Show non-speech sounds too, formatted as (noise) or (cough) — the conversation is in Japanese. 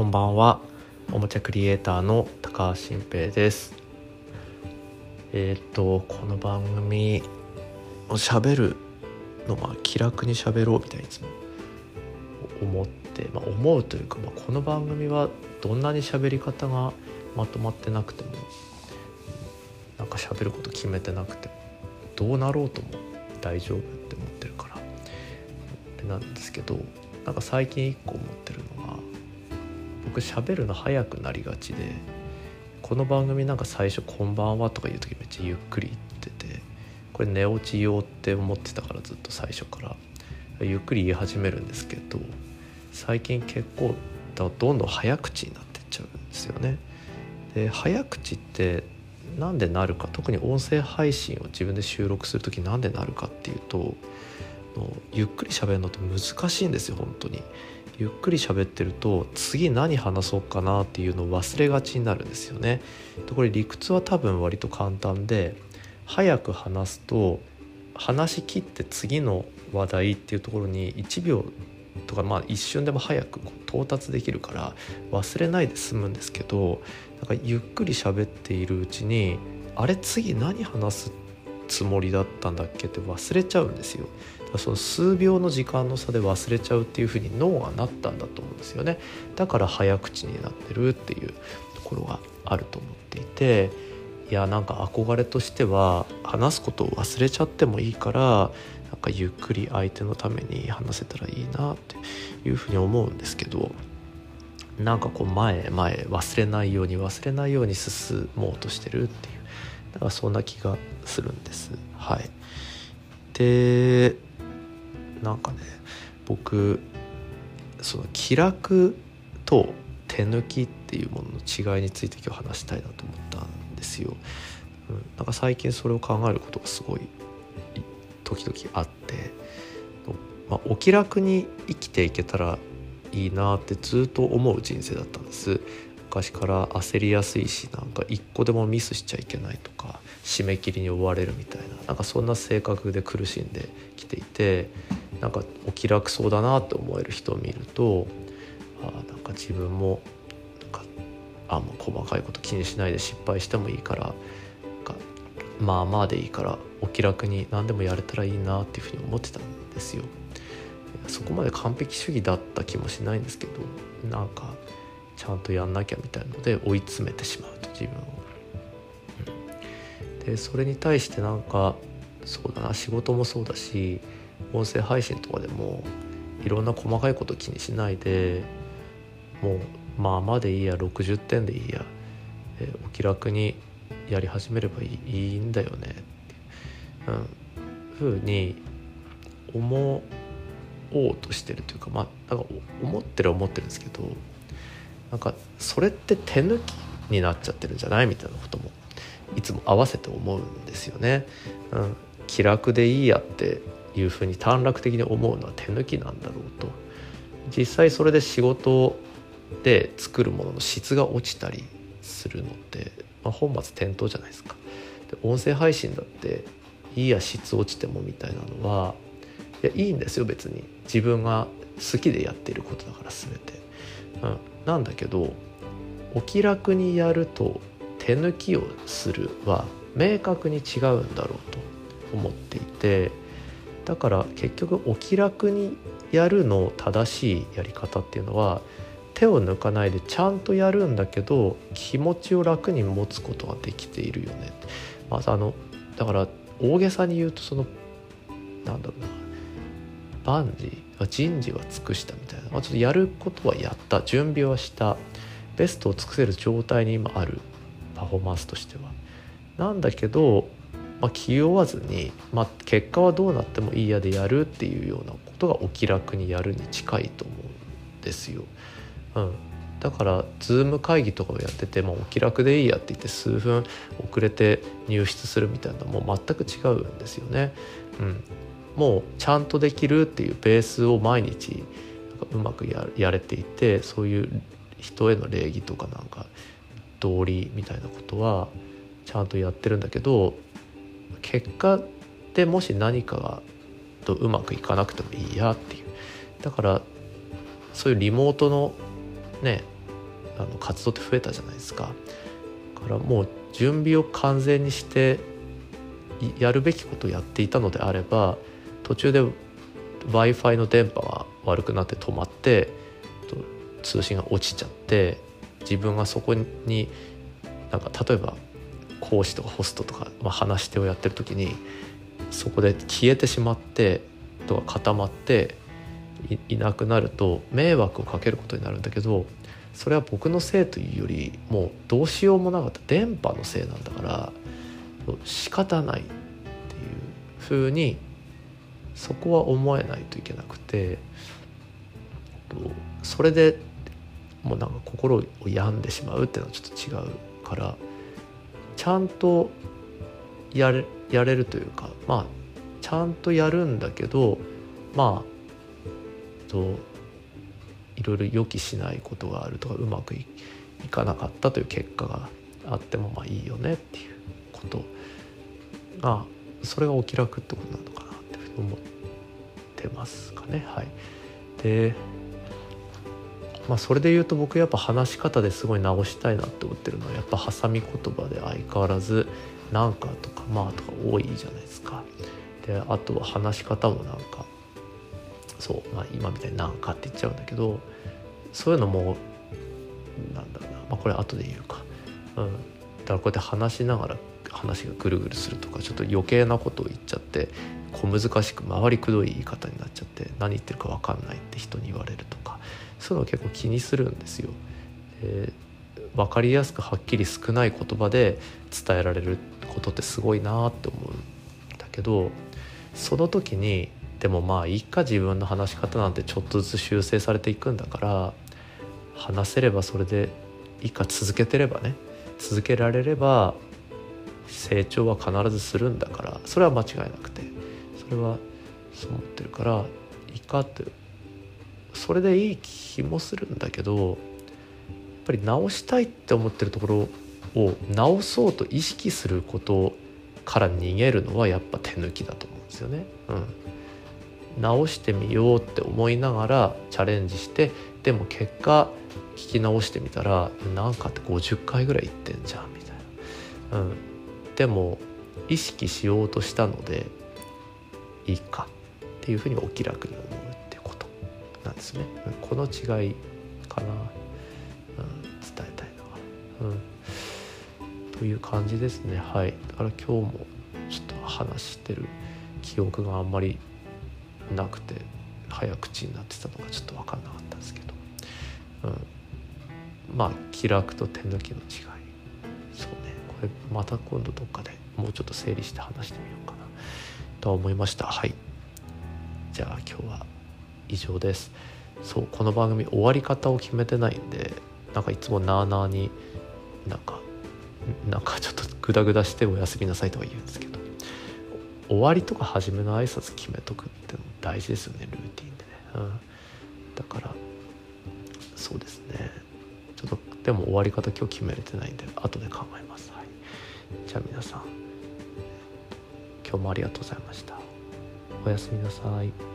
こんばんは。おもちゃクリエイターの高橋新平です。えー、とこの番組を喋るのまあ気楽に喋ろうみたいにいつも思って、まあ、思うというか、まあ、この番組はどんなに喋り方がまとまってなくてもなんか喋ること決めてなくてもどうなろうとも大丈夫って思ってるからなんですけどなんか最近一個思ってるのが僕喋るの早くなりがちでこの番組なんか最初「こんばんは」とか言う時めっちゃゆっくり言っててこれ寝落ち用って思ってたからずっと最初からゆっくり言い始めるんですけど最近結構どんどん早口になってっちゃうんですよね。で早口ってなんでなるか特に音声配信を自分で収録する時なんでなるかっていうとゆっくり喋るのって難しいんですよ本当に。ゆっくり喋ってると次何話そうかなっていうのを忘れがちになるんですよね。でこれ理屈は多分割と簡単で早く話すと話し切って次の話題っていうところに1秒とかまあ一瞬でも早く到達できるから忘れないで済むんですけどなんかゆっくり喋っているうちにあれ次何話すつもりだったんだっけって忘れちゃうんですよ。その数秒の時間の差で忘れちゃうっていうふうに脳がなったんだと思うんですよね。だから早口になってるっていうところがあると思っていていやなんか憧れとしては話すことを忘れちゃってもいいからなんかゆっくり相手のために話せたらいいなっていうふうに思うんですけどなんかこう前前忘れないように忘れないように進もうとしてるっていうだからそんな気がするんですはいでなんかね僕その気楽と手抜きっていうものの違いについて今日話したいなと思ったんですよ、うん、なんか最近それを考えることがすごい時々あって、まあ、お気楽に生きていけたらいいなってずっと思う人生だったんです。昔から焦りやすいしなんか一個でもミスしちゃいけないとか締め切りに追われるみたいななんかそんな性格で苦しんできていてなんかお気楽そうだなって思える人を見るとあなんか自分もなんかあもう細かいこと気にしないで失敗してもいいからまあまあでいいからお気楽に何でもやれたらいいなっていうふうに思ってたんですよ。そこまで完璧主義だった気もしないんですけどなんかちゃんとやんなきゃみたいので追い詰めてしまうと自分を。うん、でそれに対してなんかそうだな仕事もそうだし音声配信とかでもいろんな細かいこと気にしないでもうまあまでいいや60点でいいや、えー、お気楽にやり始めればいいいいんだよね。っていう、うん、ふうに思おうとしてるというかまあなんか思ってる思ってるんですけどなんかそれって手抜きになっちゃってるんじゃないみたいなこともいつも合わせて思うんですよね。うん、気楽でいいやっていうふうに短絡的に思うのは手抜きなんだろうと実際それで仕事で作るものの質が落ちたりするのって、まあ、本末転倒じゃないですか。で音声配信だっていいや質落ちてもみたいなのはいやいいんですよ別に自分が好きでやっていることだから全て。うん、なんだけどお気楽にやると手抜きをするは明確に違うんだろうと思っていてだから結局お気楽にやるの正しいやり方っていうのは手を抜かないでちゃんとやるんだけど気持ちを楽に持つことができているよね。まずあのだから大げさに言うとそのなんだろうな。万事人事は尽くしたみたいな、まあ、ちょっとやることはやった。準備はした。ベストを尽くせる状態に今ある。パフォーマンスとしては。なんだけど、まあ、気負わずに、まあ、結果はどうなってもいいやでやるっていうようなことがお気楽にやるに近いと思うんですよ。うん、だからズーム会議とかをやっててもお気楽でいいやって言って数分遅れて入室するみたいなのも全く違うんですよね。うん、もうちゃんとできるっていうベースを毎日うまくややれていてそういう人への礼儀とかなんか道理みたいなことはちゃんとやってるんだけど結果でもし何かがとうまくいかなくてもいいやっていうだからそういうリモートのねあの活動って増えたじゃないですか。だからもう準備を完全にしてやるべきことをやっていたのであれば途中で w i f i の電波が悪くなって止まって通信が落ちちゃって自分がそこになんか例えば講師とかホストとか、まあ、話し手をやってる時にそこで消えてしまってとか固まっていなくなると迷惑をかけることになるんだけどそれは僕のせいというよりもうどうしようもなかった。電波のせいなんだから仕方ないっていうふうにそこは思えないといけなくてそれでもうなんか心を病んでしまうっていうのはちょっと違うからちゃんとやれやれるというかまあちゃんとやるんだけどまあといろいろ予期しないことがあるとかうまくいかなかったという結果があってもまあいいよねっていうことがそれがお気楽ってことなのかなって思ってますかねはい。でまあそれで言うと僕やっぱ話し方ですごい直したいなって思ってるのはやっぱ挟み言葉で相変わらず「なんか」とか「まあ」とか多いじゃないですか。であとは話し方もなんかそう、まあ、今みたいに「なんか」って言っちゃうんだけどそういうのもなんだろうな、まあ、これ後で言うか。うん、だからこうやって話しながら話がぐるぐるするとかちょっと余計なことを言っちゃって小難しく回りくどい言い方になっちゃって何言ってるか分かんないって人に言われるとかそういうのを結構気にするんですよ。えー、分かりやすくはっきり少ない言葉で伝えられることってすごいなって思うんだけどその時にでもまあいいか自分の話し方なんてちょっとずつ修正されていくんだから話せればそれでいいか続けてればね続けられれば成長は必ずするんだからそれは間違いなくてそれはそう思ってるからいいかってそれでいい気もするんだけどやっぱり直したいって思ってるところを直そうと意識することから逃げるのはやっぱ手抜きだと思うんですよね。うん、直してみようって思いながらチャレンジしてでも結果聞き直してみたらなんかって50回ぐらい言ってんじゃんみたいな。うん、でも意識しようとしたのでいいかっていうふうにお気楽に思うですね。この違いかな、うん、伝えたいのは。うん、という感じですね。はい。だから今日もちょっと話してる記憶があんまりなくて早口になってたのがちょっと分かんなかったんですけど、うん、まあ気楽と手抜きの違い。そうね。これまた今度どっかでもうちょっと整理して話してみようかな。とは思いました。はい。じゃあ今日は以上です。そうこの番組終わり方を決めてないんでなんかいつもなあなあになんかなんかちょっと (laughs) グダグダしておやすみなさいとか言うんですけど終わりとか初めの挨拶決めとくっての大事ですよねルーティンでね、うん、だからそうですね。ちょっとでも終わり方今日決めれてないんで後で考えます、はい、じゃあ皆さん今日もありがとうございました。おやすみなさい。